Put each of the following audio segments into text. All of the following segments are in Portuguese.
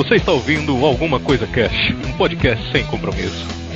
Você está ouvindo Alguma Coisa Cash, um podcast sem compromisso.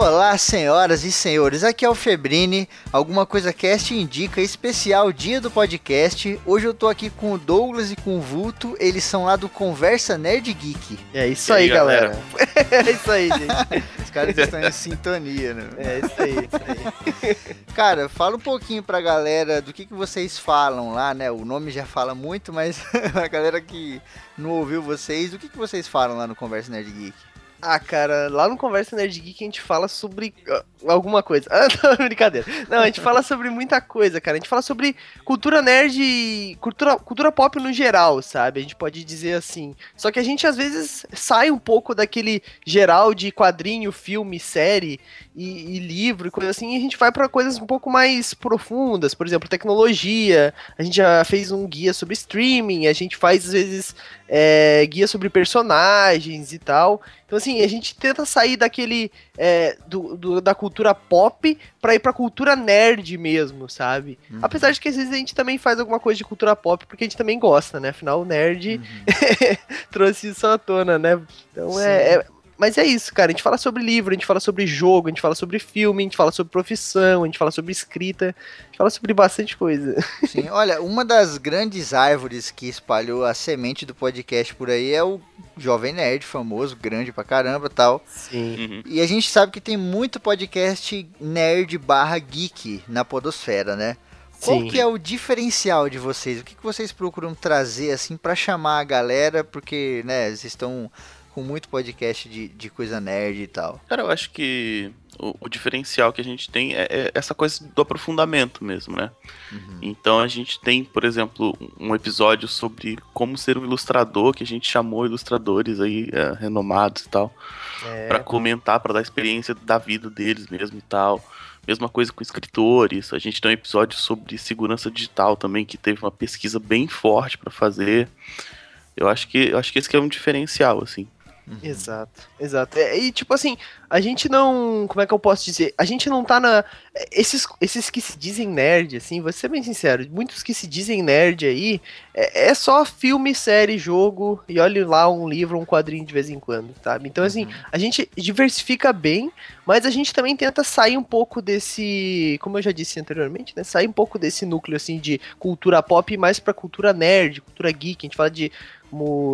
Olá, senhoras e senhores, aqui é o Febrini. Alguma coisa cast indica especial dia do podcast. Hoje eu tô aqui com o Douglas e com o Vulto. Eles são lá do Conversa Nerd Geek. É isso aí, aí galera. galera. é isso aí, gente. Os caras estão em sintonia, né? É isso aí, isso aí. Cara, fala um pouquinho pra galera do que, que vocês falam lá, né? O nome já fala muito, mas a galera que não ouviu vocês, o que, que vocês falam lá no Conversa Nerd Geek? Ah, cara, lá no Conversa Nerd Geek a gente fala sobre uh, alguma coisa. Ah, não, brincadeira. Não, a gente fala sobre muita coisa, cara. A gente fala sobre cultura nerd, cultura, cultura pop no geral, sabe? A gente pode dizer assim. Só que a gente às vezes sai um pouco daquele geral de quadrinho, filme, série e, e livro e coisa assim, e a gente vai para coisas um pouco mais profundas, por exemplo, tecnologia. A gente já fez um guia sobre streaming, a gente faz às vezes é, guia sobre personagens e tal. Então, assim, a gente tenta sair daquele. É, do, do, da cultura pop pra ir pra cultura nerd mesmo, sabe? Uhum. Apesar de que às vezes a gente também faz alguma coisa de cultura pop, porque a gente também gosta, né? Afinal, o nerd uhum. trouxe isso à tona, né? Então é, é mas é isso, cara. A gente fala sobre livro, a gente fala sobre jogo, a gente fala sobre filme, a gente fala sobre profissão, a gente fala sobre escrita, a gente fala sobre bastante coisa. Sim, olha, uma das grandes árvores que espalhou a semente do podcast por aí é o Jovem Nerd, famoso, grande pra caramba tal. Sim. Uhum. E a gente sabe que tem muito podcast nerd barra geek na podosfera, né? Qual Sim. que é o diferencial de vocês? O que, que vocês procuram trazer assim para chamar a galera? Porque, né, vocês estão com muito podcast de, de coisa nerd e tal. Cara, eu acho que o, o diferencial que a gente tem é, é, essa coisa do aprofundamento mesmo, né? Uhum. Então a gente tem, por exemplo, um episódio sobre como ser um ilustrador, que a gente chamou ilustradores aí é, renomados e tal, é. para comentar, para dar experiência da vida deles mesmo e tal. Mesma coisa com escritores. A gente tem um episódio sobre segurança digital também, que teve uma pesquisa bem forte para fazer. Eu acho que eu acho que esse que é um diferencial, assim. Uhum. Exato, exato. É, e tipo assim, a gente não. Como é que eu posso dizer? A gente não tá na. Esses, esses que se dizem nerd, assim, vou ser bem sincero, muitos que se dizem nerd aí, é, é só filme, série, jogo, e olhe lá um livro, um quadrinho de vez em quando, sabe? Então, assim, uhum. a gente diversifica bem, mas a gente também tenta sair um pouco desse. Como eu já disse anteriormente, né? Sair um pouco desse núcleo, assim, de cultura pop mais pra cultura nerd, cultura geek. A gente fala de.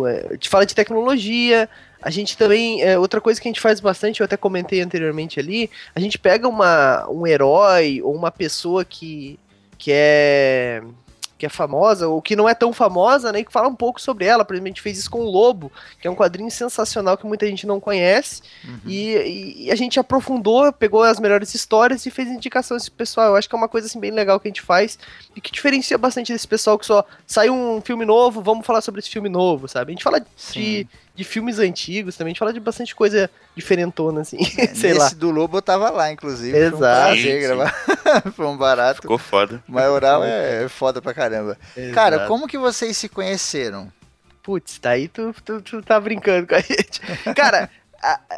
É, a gente fala de tecnologia, a gente também, é, outra coisa que a gente faz bastante, eu até comentei anteriormente ali, a gente pega uma, um herói ou uma pessoa que, que é que é famosa, ou que não é tão famosa, né? E que fala um pouco sobre ela. Por exemplo, a gente fez isso com o Lobo, que é um quadrinho sensacional que muita gente não conhece. Uhum. E, e, a gente aprofundou, pegou as melhores histórias e fez indicação desse pessoal. Eu acho que é uma coisa assim bem legal que a gente faz e que diferencia bastante desse pessoal que só saiu um filme novo, vamos falar sobre esse filme novo, sabe? A gente fala de, de filmes antigos também, a gente fala de bastante coisa diferentona, assim. É, sei lá. do Lobo eu tava lá, inclusive. Exato. Foi um prazer gravar. Foi um barato. Ficou foda. Maioral é foda pra caramba. Exato. Cara, como que vocês se conheceram? Putz, daí tu, tu, tu tá brincando com a gente. Cara,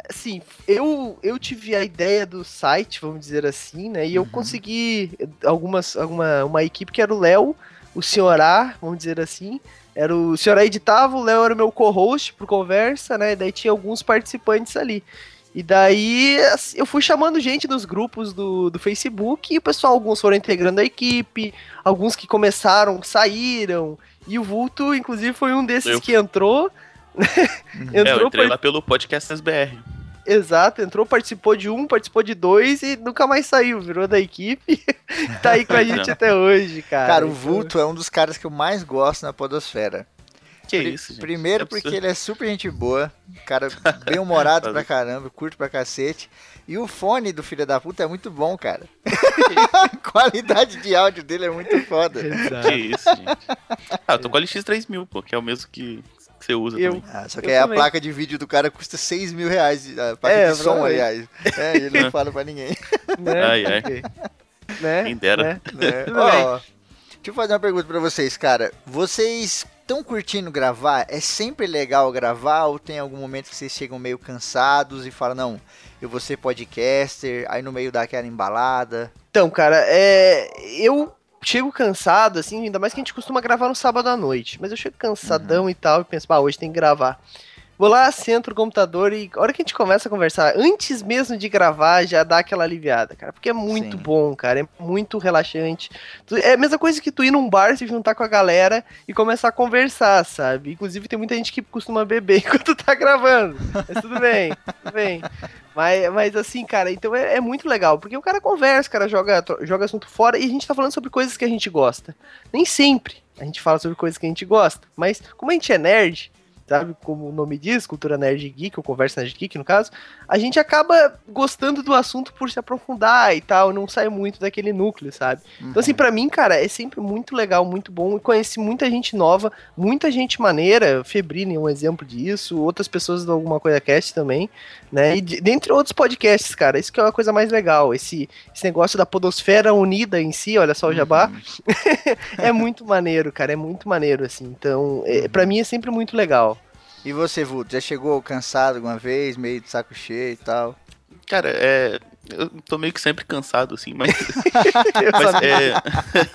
assim, eu, eu tive a ideia do site, vamos dizer assim, né? E eu uhum. consegui algumas, alguma, uma equipe que era o Léo, o Senhor A, vamos dizer assim. Era o Senhor A editava, o Léo era o meu co-host por conversa, né? Daí tinha alguns participantes ali. E daí assim, eu fui chamando gente nos grupos do, do Facebook e o pessoal, alguns foram integrando a equipe, alguns que começaram, saíram. E o Vulto, inclusive, foi um desses eu... que entrou. entrou é, eu entrei lá pelo podcast SBR. Exato, entrou, participou de um, participou de dois e nunca mais saiu, virou da equipe. tá aí com a gente até hoje, cara. Cara, o então Vulto é um dos caras que eu mais gosto na Podosfera. Que isso, gente. Primeiro é porque ele é super gente boa, cara bem humorado pra caramba, curto pra cacete. E o fone do filho da puta é muito bom, cara. a qualidade de áudio dele é muito foda. Exato. Que isso, gente. Ah, eu tô com a LX3000, pô, que é o mesmo que você usa eu, também. Ah, só que a placa de vídeo do cara custa 6 mil reais. A placa é, de som, aliás. É, ele não fala pra ninguém. Né? Ai, ai. Né? Quem dera. Né? né? Ó, deixa eu fazer uma pergunta pra vocês, cara. Vocês estão curtindo gravar? É sempre legal gravar ou tem algum momento que vocês chegam meio cansados e falam, não, eu vou ser podcaster, aí no meio dá aquela embalada? Então, cara, é, eu chego cansado, assim, ainda mais que a gente costuma gravar no sábado à noite. Mas eu chego cansadão uhum. e tal, e penso, ah, hoje tem que gravar. Vou lá, sento o computador e a hora que a gente começa a conversar, antes mesmo de gravar, já dá aquela aliviada, cara. Porque é muito Sim. bom, cara. É muito relaxante. É a mesma coisa que tu ir num bar, se juntar com a galera e começar a conversar, sabe? Inclusive tem muita gente que costuma beber enquanto tá gravando. Mas tudo bem, tudo bem. Mas, mas assim, cara, então é, é, muito legal, porque o cara conversa, o cara joga, joga assunto fora e a gente tá falando sobre coisas que a gente gosta. Nem sempre a gente fala sobre coisas que a gente gosta, mas como a gente é nerd, sabe? Como o nome diz, cultura nerd geek, ou conversa nerd geek, no caso, a gente acaba gostando do assunto por se aprofundar e tal, não sai muito daquele núcleo, sabe? Uhum. Então, assim, uhum. para mim, cara, é sempre muito legal, muito bom, e conheci muita gente nova, muita gente maneira, Febrini é um exemplo disso, outras pessoas do Alguma Coisa Cast também, né? E dentre outros podcasts, cara, isso que é uma coisa mais legal, esse, esse negócio da podosfera unida em si, olha só o jabá, uhum. é muito maneiro, cara, é muito maneiro, assim, então, é, para mim é sempre muito legal. E você, Vulto, já chegou cansado alguma vez, meio de saco cheio e tal? Cara, é. Eu tô meio que sempre cansado, assim, mas. mas, é...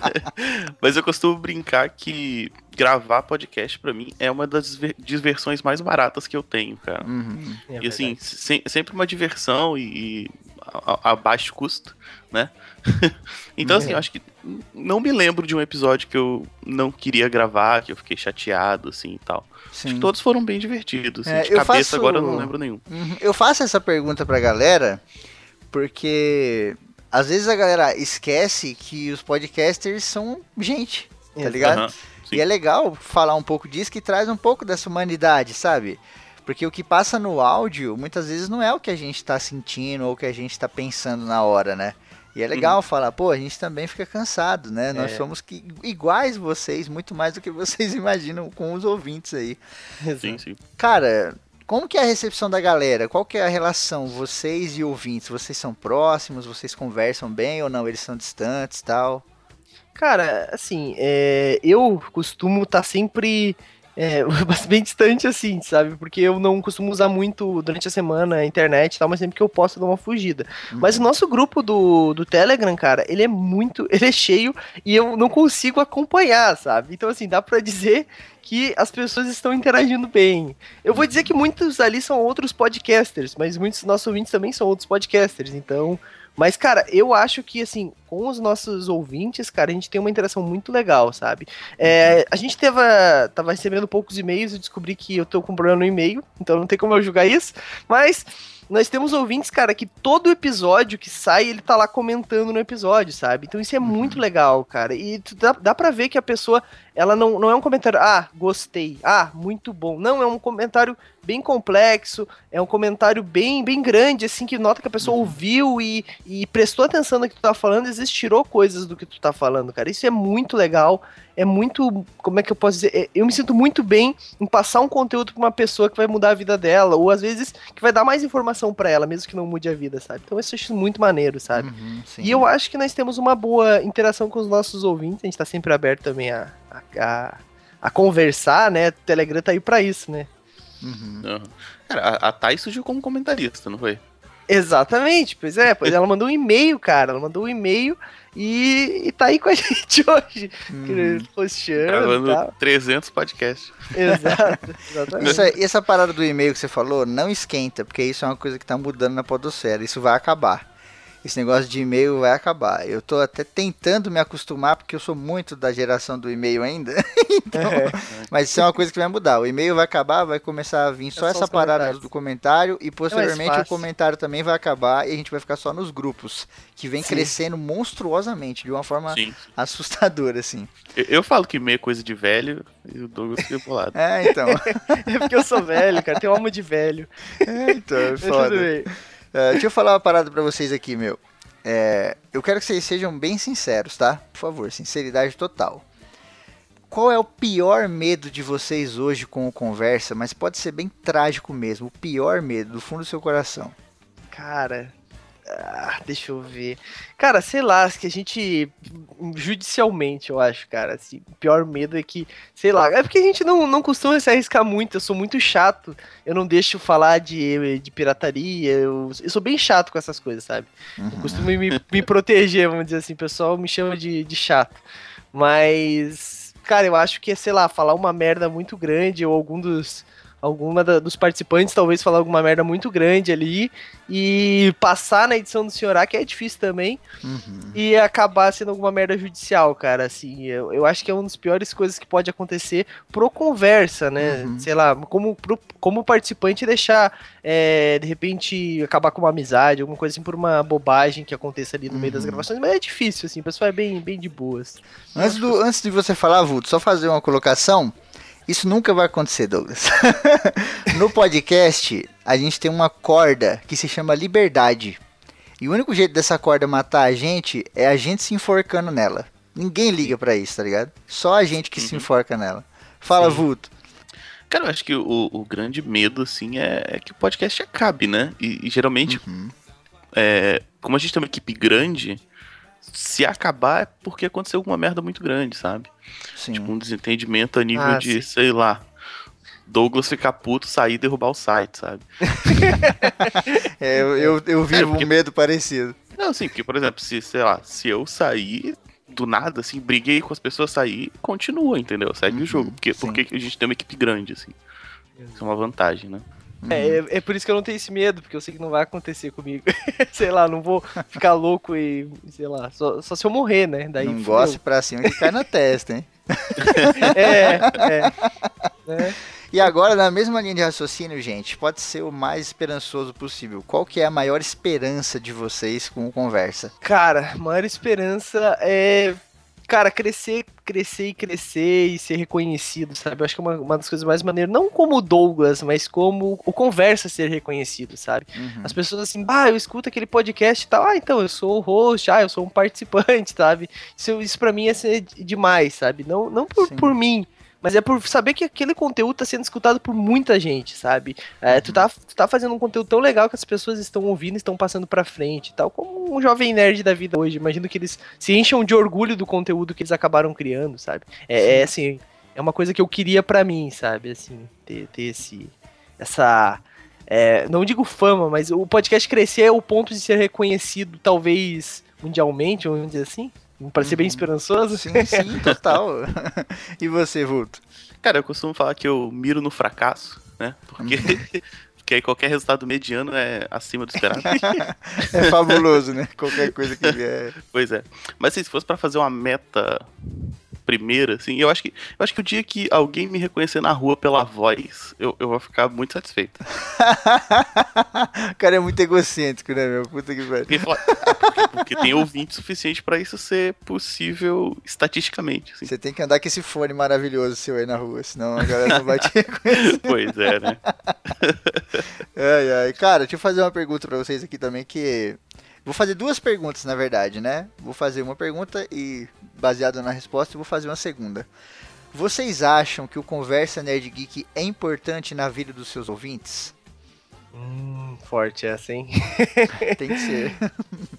mas eu costumo brincar que gravar podcast para mim é uma das diversões mais baratas que eu tenho, cara. Uhum. É e assim, se, sempre uma diversão e, e a, a, baixo custo, né? então, assim, eu acho que não me lembro de um episódio que eu não queria gravar, que eu fiquei chateado, assim e tal. Sim. Acho que todos foram bem divertidos. Assim, é, de cabeça faço... agora eu não lembro nenhum. Uhum. Eu faço essa pergunta pra galera porque às vezes a galera esquece que os podcasters são gente, tá ligado? Uhum, e é legal falar um pouco disso que traz um pouco dessa humanidade, sabe? Porque o que passa no áudio muitas vezes não é o que a gente tá sentindo ou o que a gente tá pensando na hora, né? E é legal uhum. falar, pô, a gente também fica cansado, né? É. Nós somos que, iguais vocês, muito mais do que vocês imaginam com os ouvintes aí. Sim, sim. Cara, como que é a recepção da galera? Qual que é a relação, vocês e ouvintes? Vocês são próximos? Vocês conversam bem ou não? Eles são distantes tal? Cara, assim, é, eu costumo estar tá sempre é, bem distante assim, sabe? Porque eu não costumo usar muito durante a semana a internet e tal, mas sempre que eu posso eu dou uma fugida. Uhum. Mas o nosso grupo do, do Telegram, cara, ele é muito. Ele é cheio e eu não consigo acompanhar, sabe? Então, assim, dá pra dizer que as pessoas estão interagindo bem. Eu vou dizer que muitos ali são outros podcasters, mas muitos dos nossos ouvintes também são outros podcasters, então. Mas, cara, eu acho que, assim, com os nossos ouvintes, cara, a gente tem uma interação muito legal, sabe? É, a gente teve, tava recebendo poucos e-mails e descobri que eu tô com problema no e-mail, então não tem como eu julgar isso. Mas nós temos ouvintes, cara, que todo episódio que sai, ele tá lá comentando no episódio, sabe? Então isso é uhum. muito legal, cara. E dá, dá pra ver que a pessoa, ela não, não é um comentário, ah, gostei, ah, muito bom. Não, é um comentário bem complexo, é um comentário bem, bem grande, assim, que nota que a pessoa uhum. ouviu e, e prestou atenção no que tu tá falando, às vezes tirou coisas do que tu tá falando, cara. Isso é muito legal é muito. Como é que eu posso dizer? É, eu me sinto muito bem em passar um conteúdo pra uma pessoa que vai mudar a vida dela, ou às vezes que vai dar mais informação para ela, mesmo que não mude a vida, sabe? Então isso eu acho muito maneiro, sabe? Uhum, e eu acho que nós temos uma boa interação com os nossos ouvintes, a gente tá sempre aberto também a, a, a, a conversar, né? O Telegram tá aí pra isso, né? Uhum. Uhum. Cara, a, a Thay surgiu como comentarista, não foi? Exatamente, pois é, pois ela mandou um e-mail, cara. Ela mandou um e-mail e, e tá aí com a gente hoje. Hum. Gravando tal. 300 podcasts. Exato, exatamente. Essa, essa parada do e-mail que você falou, não esquenta, porque isso é uma coisa que tá mudando na podosfera. Isso vai acabar esse negócio de e-mail vai acabar. Eu tô até tentando me acostumar, porque eu sou muito da geração do e-mail ainda. então, é. Mas isso é uma coisa que vai mudar. O e-mail vai acabar, vai começar a vir só, é só essa parada do comentário e posteriormente é o comentário também vai acabar e a gente vai ficar só nos grupos, que vem Sim. crescendo monstruosamente, de uma forma Sim. assustadora, assim. Eu, eu, falo que e-mail é coisa de velho e o Douglas fica pro lado. é, então. é porque eu sou velho, cara. Tenho alma de velho. É, então, é foda. Uh, deixa eu falar uma parada pra vocês aqui, meu. É, eu quero que vocês sejam bem sinceros, tá? Por favor, sinceridade total. Qual é o pior medo de vocês hoje com o Conversa? Mas pode ser bem trágico mesmo. O pior medo, do fundo do seu coração. Cara, ah, deixa eu ver. Cara, sei lá, que a gente. Judicialmente, eu acho, cara. Assim, o pior medo é que. Sei lá. É porque a gente não, não costuma se arriscar muito. Eu sou muito chato. Eu não deixo falar de, de pirataria. Eu, eu sou bem chato com essas coisas, sabe? Uhum. Eu costumo me, me proteger, vamos dizer assim. O pessoal me chama de, de chato. Mas. Cara, eu acho que é, sei lá, falar uma merda muito grande ou algum dos alguma da, dos participantes talvez falar alguma merda muito grande ali e passar na edição do Senhorá, que é difícil também, uhum. e acabar sendo alguma merda judicial, cara, assim, eu, eu acho que é uma das piores coisas que pode acontecer pro conversa, né, uhum. sei lá, como, pro, como participante deixar, é, de repente, acabar com uma amizade, alguma coisa assim, por uma bobagem que aconteça ali no uhum. meio das uhum. gravações, mas é difícil, assim, o pessoal é bem, bem de boas. Antes, do, antes de você falar, Vulto, só fazer uma colocação, isso nunca vai acontecer, Douglas. no podcast, a gente tem uma corda que se chama liberdade. E o único jeito dessa corda matar a gente é a gente se enforcando nela. Ninguém liga para isso, tá ligado? Só a gente que uhum. se enforca nela. Fala, Sim. Vulto. Cara, eu acho que o, o grande medo, assim, é, é, que o podcast acabe, né? E, e geralmente, uhum. é, como a gente tem uma equipe grande, se acabar é porque aconteceu alguma merda muito grande, sabe? Sim. Tipo, um desentendimento a nível ah, de, sim. sei lá, Douglas ficar puto, sair e derrubar o site, sabe? é, eu, eu, eu vivo é, porque... um medo parecido. Não, sim, porque, por exemplo, se, sei lá, se eu sair do nada, assim, briguei com as pessoas, sair, continua, entendeu? Segue uhum, o jogo. Porque, porque a gente tem uma equipe grande, assim. Isso é uma vantagem, né? É, é, é, por isso que eu não tenho esse medo, porque eu sei que não vai acontecer comigo. sei lá, não vou ficar louco e, sei lá, só, só se eu morrer, né? Daí não goste pra cima que cai na testa, hein? é, é, é. E agora, na mesma linha de raciocínio, gente, pode ser o mais esperançoso possível. Qual que é a maior esperança de vocês com o Conversa? Cara, a maior esperança é cara, crescer, crescer e crescer e ser reconhecido, sabe? Eu acho que é uma, uma das coisas mais maneiras, não como o Douglas, mas como o Conversa ser reconhecido, sabe? Uhum. As pessoas assim, ah, eu escuto aquele podcast e tal, ah, então eu sou o host, ah, eu sou um participante, sabe? Isso, isso pra mim é ser demais, sabe? Não, não por, por mim, mas é por saber que aquele conteúdo tá sendo escutado por muita gente, sabe? É, tu, tá, tu tá fazendo um conteúdo tão legal que as pessoas estão ouvindo, estão passando pra frente tal, como um jovem nerd da vida hoje. Imagino que eles se encham de orgulho do conteúdo que eles acabaram criando, sabe? É, é assim, é uma coisa que eu queria para mim, sabe? Assim, ter, ter esse, essa. É, não digo fama, mas o podcast crescer é o ponto de ser reconhecido, talvez mundialmente, vamos dizer assim. Parecer uhum. bem esperançoso? Sim, sim, total. e você, Vulto? Cara, eu costumo falar que eu miro no fracasso, né? Porque, uhum. porque aí qualquer resultado mediano é acima do esperado. é fabuloso, né? Qualquer coisa que vier. Pois é. Mas assim, se fosse para fazer uma meta primeira, assim, eu acho que eu acho que o dia que alguém me reconhecer na rua pela voz, eu, eu vou ficar muito satisfeito. o cara é muito egocêntrico, né, meu? Puta que pariu. Porque, porque, porque, tem ouvinte suficiente para isso ser possível estatisticamente. Assim. Você tem que andar com esse fone maravilhoso seu aí na rua, senão a galera não vai te reconhecer. pois é, né? ai, ai. Cara, deixa eu fazer uma pergunta para vocês aqui também que Vou fazer duas perguntas, na verdade, né? Vou fazer uma pergunta e, baseada na resposta, vou fazer uma segunda. Vocês acham que o Conversa Nerd Geek é importante na vida dos seus ouvintes? Hum, forte essa, hein? Tem que ser.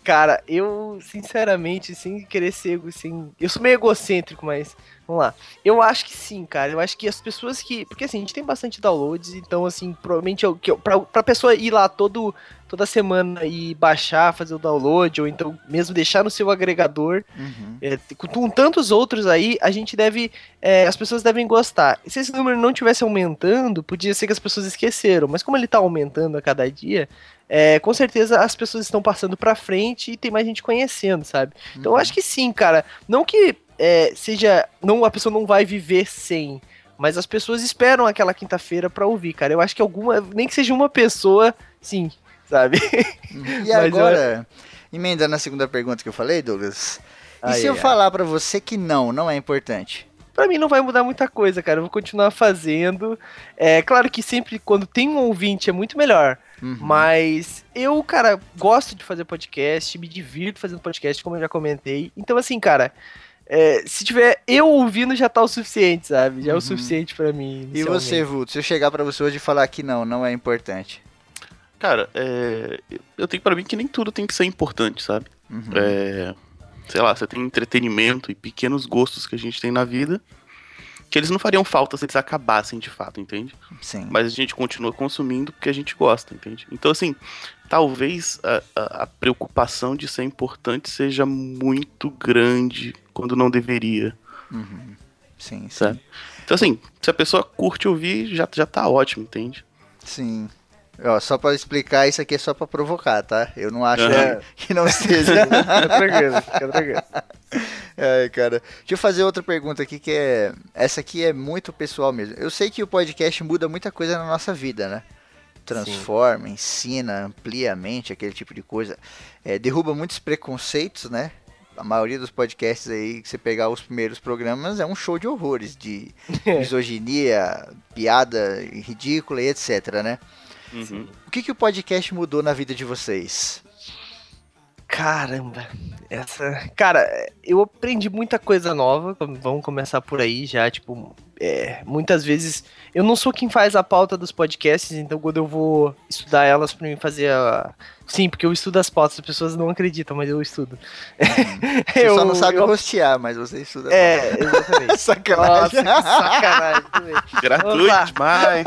Cara, eu, sinceramente, sem querer ser. Assim, eu sou meio egocêntrico, mas. Vamos lá. Eu acho que sim, cara. Eu acho que as pessoas que. Porque assim, a gente tem bastante downloads, então, assim, provavelmente eu, que eu, pra, pra pessoa ir lá todo toda semana e baixar, fazer o download, ou então mesmo deixar no seu agregador. Uhum. É, com tantos outros aí, a gente deve. É, as pessoas devem gostar. Se esse número não tivesse aumentando, podia ser que as pessoas esqueceram, mas como ele está aumentando a cada dia. É, com certeza as pessoas estão passando para frente e tem mais gente conhecendo, sabe? Uhum. Então eu acho que sim, cara. Não que é, seja. não A pessoa não vai viver sem. Mas as pessoas esperam aquela quinta-feira para ouvir, cara. Eu acho que alguma. Nem que seja uma pessoa, sim, sabe? E agora, eu... emenda na segunda pergunta que eu falei, Douglas. E ai, se eu ai. falar para você que não, não é importante? Pra mim não vai mudar muita coisa, cara. Eu vou continuar fazendo. É claro que sempre quando tem um ouvinte é muito melhor. Uhum. Mas eu, cara, gosto de fazer podcast, me divirto fazendo podcast, como eu já comentei. Então, assim, cara, é, se tiver eu ouvindo já tá o suficiente, sabe? Já uhum. é o uhum. suficiente para mim. E você, Vulto, se eu chegar para você hoje e falar que não, não é importante. Cara, é, eu tenho para mim que nem tudo tem que ser importante, sabe? Uhum. É, sei lá, você tem entretenimento e pequenos gostos que a gente tem na vida que eles não fariam falta se eles acabassem de fato, entende? Sim. Mas a gente continua consumindo porque a gente gosta, entende? Então, assim, talvez a, a, a preocupação de ser importante seja muito grande quando não deveria. Uhum. Sim, sabe? sim. Então, assim, se a pessoa curte ouvir, já, já tá ótimo, entende? Sim. Ó, só para explicar, isso aqui é só para provocar, tá? Eu não acho uhum. que não seja. fica tranquilo, fica tranquilo. É, cara. Deixa eu fazer outra pergunta aqui que é. Essa aqui é muito pessoal mesmo. Eu sei que o podcast muda muita coisa na nossa vida, né? Transforma, Sim. ensina, amplia a mente, aquele tipo de coisa. É, derruba muitos preconceitos, né? A maioria dos podcasts aí, que você pegar os primeiros programas, é um show de horrores, de misoginia, piada ridícula e etc, né? Uhum. O que, que o podcast mudou na vida de vocês? Caramba, essa. Cara, eu aprendi muita coisa nova. Vamos começar por aí já. Tipo, é, muitas vezes eu não sou quem faz a pauta dos podcasts, então quando eu vou estudar elas para mim fazer a. Sim, porque eu estudo as pautas, as pessoas não acreditam, mas eu estudo. Uhum. Você eu, só não sabe eu... rostear, mas você estuda. É, exatamente. sacanagem. Nossa, sacanagem. Gratuito demais.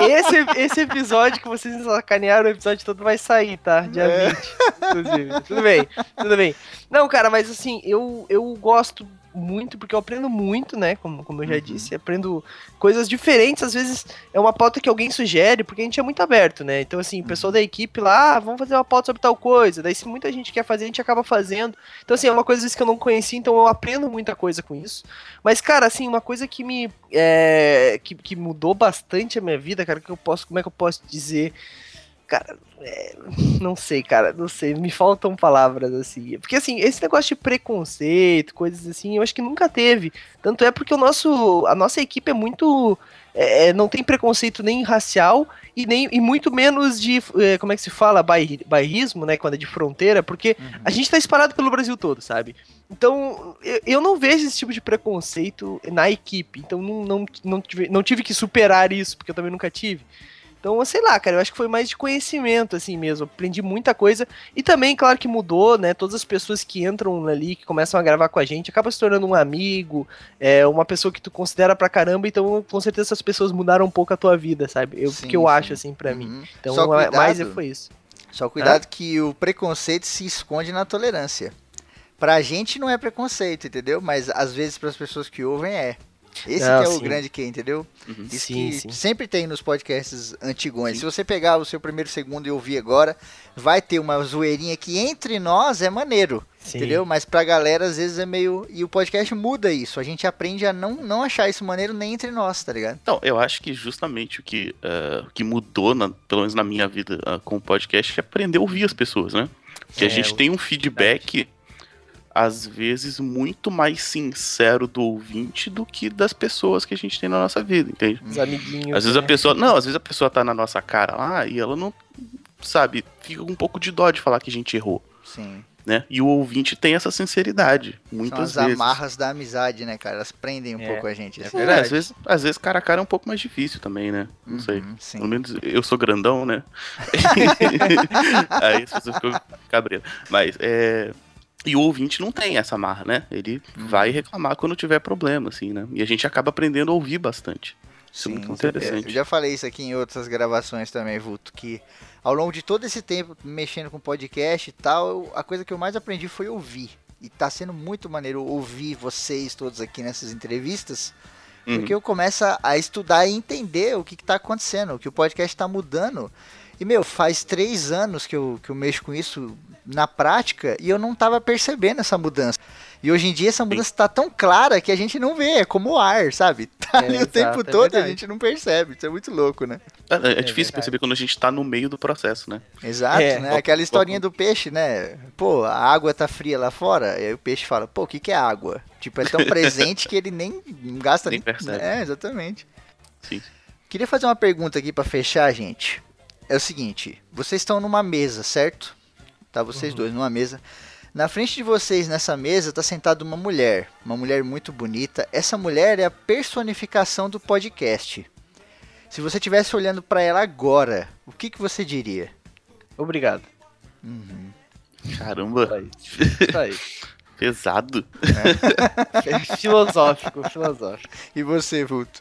Esse, esse episódio que vocês sacanearam, o episódio todo vai sair, tá? Dia é. 20, inclusive. Tudo bem, tudo bem. Não, cara, mas assim, eu, eu gosto muito, porque eu aprendo muito, né? Como, como eu já uhum. disse, aprendo coisas diferentes. Às vezes é uma pauta que alguém sugere, porque a gente é muito aberto, né? Então, assim, o uhum. pessoal da equipe lá, ah, vamos fazer uma pauta sobre tal coisa. Daí, se muita gente quer fazer, a gente acaba fazendo. Então, assim, é uma coisa que eu não conhecia, então eu aprendo muita coisa com isso. Mas, cara, assim, uma coisa que me. É, que, que mudou bastante a minha vida, cara, que eu posso. Como é que eu posso dizer? Cara, é, não sei, cara, não sei, me faltam palavras assim. Porque assim, esse negócio de preconceito, coisas assim, eu acho que nunca teve. Tanto é porque o nosso, a nossa equipe é muito. É, é não tem preconceito nem racial e nem e muito menos de. É, como é que se fala? Bairrismo, né? Quando é de fronteira, porque uhum. a gente tá espalhado pelo Brasil todo, sabe? Então, eu, eu não vejo esse tipo de preconceito na equipe. Então, não, não, não, tive, não tive que superar isso, porque eu também nunca tive. Então, sei lá, cara, eu acho que foi mais de conhecimento, assim mesmo. Aprendi muita coisa. E também, claro que mudou, né? Todas as pessoas que entram ali, que começam a gravar com a gente, acaba se tornando um amigo, é, uma pessoa que tu considera pra caramba. Então, com certeza, essas pessoas mudaram um pouco a tua vida, sabe? Eu, sim, que eu sim. acho, assim, pra uhum. mim. Então, Só cuidado, mais foi isso. Só cuidado é? que o preconceito se esconde na tolerância. Pra gente não é preconceito, entendeu? Mas às vezes para as pessoas que ouvem é. Esse Não, é o grande que, entendeu? Uhum. Isso sim, que sim. sempre tem nos podcasts antigões. Sim. Se você pegar o seu primeiro segundo e ouvir agora, vai ter uma zoeirinha que entre nós é maneiro. Sim. Entendeu? Mas pra galera, às vezes, é meio. E o podcast muda isso. A gente aprende a não, não achar isso maneiro nem entre nós, tá ligado? Então, eu acho que justamente o que, uh, que mudou, na, pelo menos na minha vida uh, com o podcast, é aprender a ouvir as pessoas, né? Porque é, a gente tem um feedback às vezes, muito mais sincero do ouvinte do que das pessoas que a gente tem na nossa vida, entende? Os amiguinhos. Às vezes a né? pessoa. Não, às vezes a pessoa tá na nossa cara lá e ela não. Sabe, fica um pouco de dó de falar que a gente errou. Sim. Né? E o ouvinte tem essa sinceridade, muitas São as vezes. amarras da amizade, né, cara? Elas prendem um é. pouco a gente. É, é, às vezes, às vezes cara a cara é um pouco mais difícil também, né? Não uhum, sei. Sim. Pelo menos eu sou grandão, né? Aí as pessoas ficam cabreiras. Mas é e o ouvinte não tem essa marra, né? Ele uhum. vai reclamar quando tiver problema, assim, né? E a gente acaba aprendendo a ouvir bastante. Isso é Sim, é muito interessante. Eu já falei isso aqui em outras gravações também, Vulto, que ao longo de todo esse tempo mexendo com podcast e tal, a coisa que eu mais aprendi foi ouvir. E tá sendo muito maneiro ouvir vocês todos aqui nessas entrevistas, uhum. porque eu começo a estudar e entender o que, que tá acontecendo, o que o podcast tá mudando. E, meu, faz três anos que eu, que eu mexo com isso na prática e eu não estava percebendo essa mudança. E hoje em dia essa mudança está tão clara que a gente não vê, é como o ar, sabe? Tá é, ali o tempo é todo e a gente não percebe. Isso é muito louco, né? É, é, é difícil perceber quando a gente está no meio do processo, né? Exato, é. né? Aquela historinha do peixe, né? Pô, a água tá fria lá fora, e aí o peixe fala, pô, o que, que é água? Tipo, é tão presente que ele nem gasta nem. nem percebe. É, exatamente. Sim. Queria fazer uma pergunta aqui para fechar, gente. É o seguinte, vocês estão numa mesa, certo? Tá vocês uhum. dois numa mesa. Na frente de vocês, nessa mesa, está sentada uma mulher. Uma mulher muito bonita. Essa mulher é a personificação do podcast. Se você estivesse olhando para ela agora, o que, que você diria? Obrigado. Uhum. Caramba. Isso aí. Isso aí. Pesado. É. filosófico, filosófico. E você, Vulto?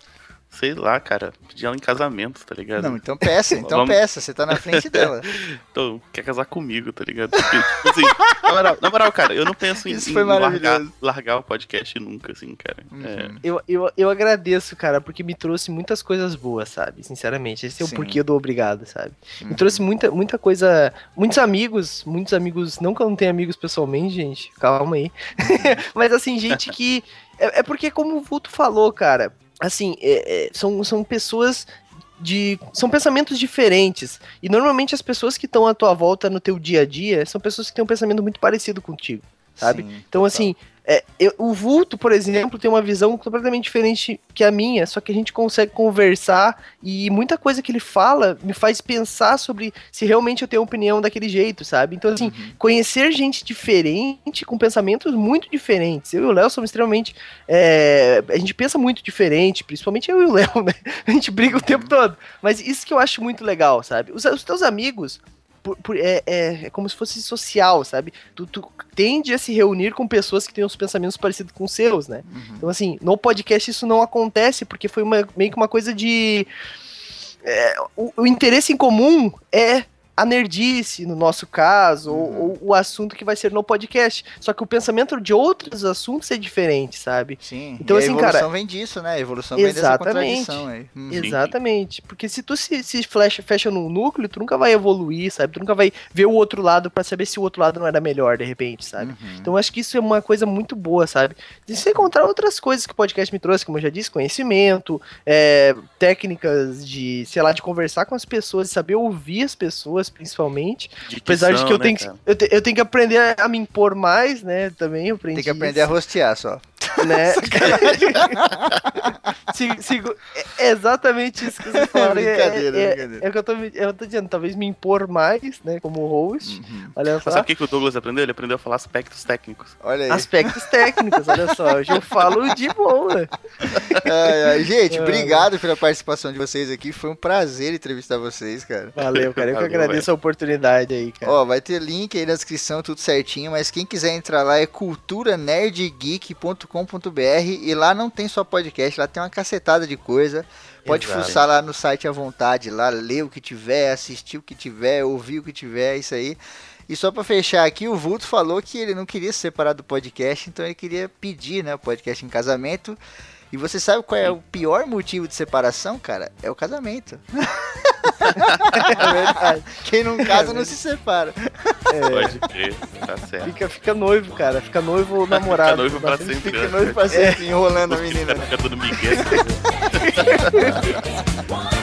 Sei lá, cara, pedir ela em casamento, tá ligado? Não, então peça, então Vamos... peça, você tá na frente dela. então, quer casar comigo, tá ligado? Porque, tipo assim, na, moral, na moral, cara, eu não penso em, em largar, largar, o podcast nunca, assim, cara. Uhum. É... Eu, eu, eu agradeço, cara, porque me trouxe muitas coisas boas, sabe? Sinceramente, esse é o Sim. porquê do obrigado, sabe? Uhum. Me trouxe muita, muita coisa, muitos amigos, muitos amigos, não que eu não tenha amigos pessoalmente, gente, calma aí. Mas assim, gente que. É, é porque, como o Vulto falou, cara, assim, é, é, são, são pessoas de. São pensamentos diferentes. E normalmente as pessoas que estão à tua volta no teu dia a dia são pessoas que têm um pensamento muito parecido contigo. Sabe? Sim, então, total. assim, é, eu, o vulto, por exemplo, tem uma visão completamente diferente que a minha, só que a gente consegue conversar e muita coisa que ele fala me faz pensar sobre se realmente eu tenho opinião daquele jeito, sabe? Então, assim, uhum. conhecer gente diferente, com pensamentos muito diferentes. Eu e o Léo somos extremamente. É, a gente pensa muito diferente, principalmente eu e o Léo, né? A gente briga o tempo uhum. todo. Mas isso que eu acho muito legal, sabe? Os, os teus amigos por, por, é, é, é, como se fosse social, sabe? Tu, tu, tende a se reunir com pessoas que têm os pensamentos parecidos com os seus, né? Uhum. Então, assim, no podcast isso não acontece, porque foi uma, meio que uma coisa de. É, o, o interesse em comum é a nerdice, no nosso caso, uhum. ou, ou, o assunto que vai ser no podcast. Só que o pensamento de outros assuntos é diferente, sabe? Sim. Então, e assim, a evolução cara, vem disso, né? A evolução vem dessa contradição aí. Uhum. Exatamente. Porque se tu se, se flecha, fecha no núcleo, tu nunca vai evoluir, sabe? Tu nunca vai ver o outro lado para saber se o outro lado não era melhor, de repente, sabe? Uhum. Então, acho que isso é uma coisa muito boa, sabe? De se encontrar outras coisas que o podcast me trouxe, como eu já disse, conhecimento, é, técnicas de, sei lá, de conversar com as pessoas, saber ouvir as pessoas principalmente. De Apesar de que eu, né, tenho que, eu, te, eu, tenho que aprender a me impor mais, né? Também eu aprendi. Tem que aprender isso. a rostear só. Né? é exatamente isso que você fala. brincadeira, é, é, brincadeira. É, o que eu tô, eu tô dizendo, talvez me impor mais, né? Como host. Uhum. Olha só. Sabe o que, que o Douglas aprendeu? Ele aprendeu a falar aspectos técnicos. Olha aí. Aspectos técnicos, olha só. Hoje eu falo de boa. Ai, ai. Gente, obrigado pela participação de vocês aqui. Foi um prazer entrevistar vocês, cara. Valeu, cara. Eu que agradeço a oportunidade aí, cara. Ó, vai ter link aí na descrição, tudo certinho, mas quem quiser entrar lá é culturanerdgeek.com.br e lá não tem só podcast, lá tem uma cacetada de coisa. Pode Exato. fuçar lá no site à vontade, lá ler o que tiver, assistir o que tiver, ouvir o que tiver, isso aí. E só para fechar aqui, o Vulto falou que ele não queria se separar do podcast, então ele queria pedir, né, o podcast em casamento. E você sabe qual é o pior motivo de separação, cara? É o casamento. é verdade. Quem não casa não se separa. É. Pode crer, tá certo. Fica, fica noivo, cara. Fica noivo ou namorado. fica noivo pra sempre. Fica né? noivo pra sempre, é. enrolando a menina. Fica todo Miguel.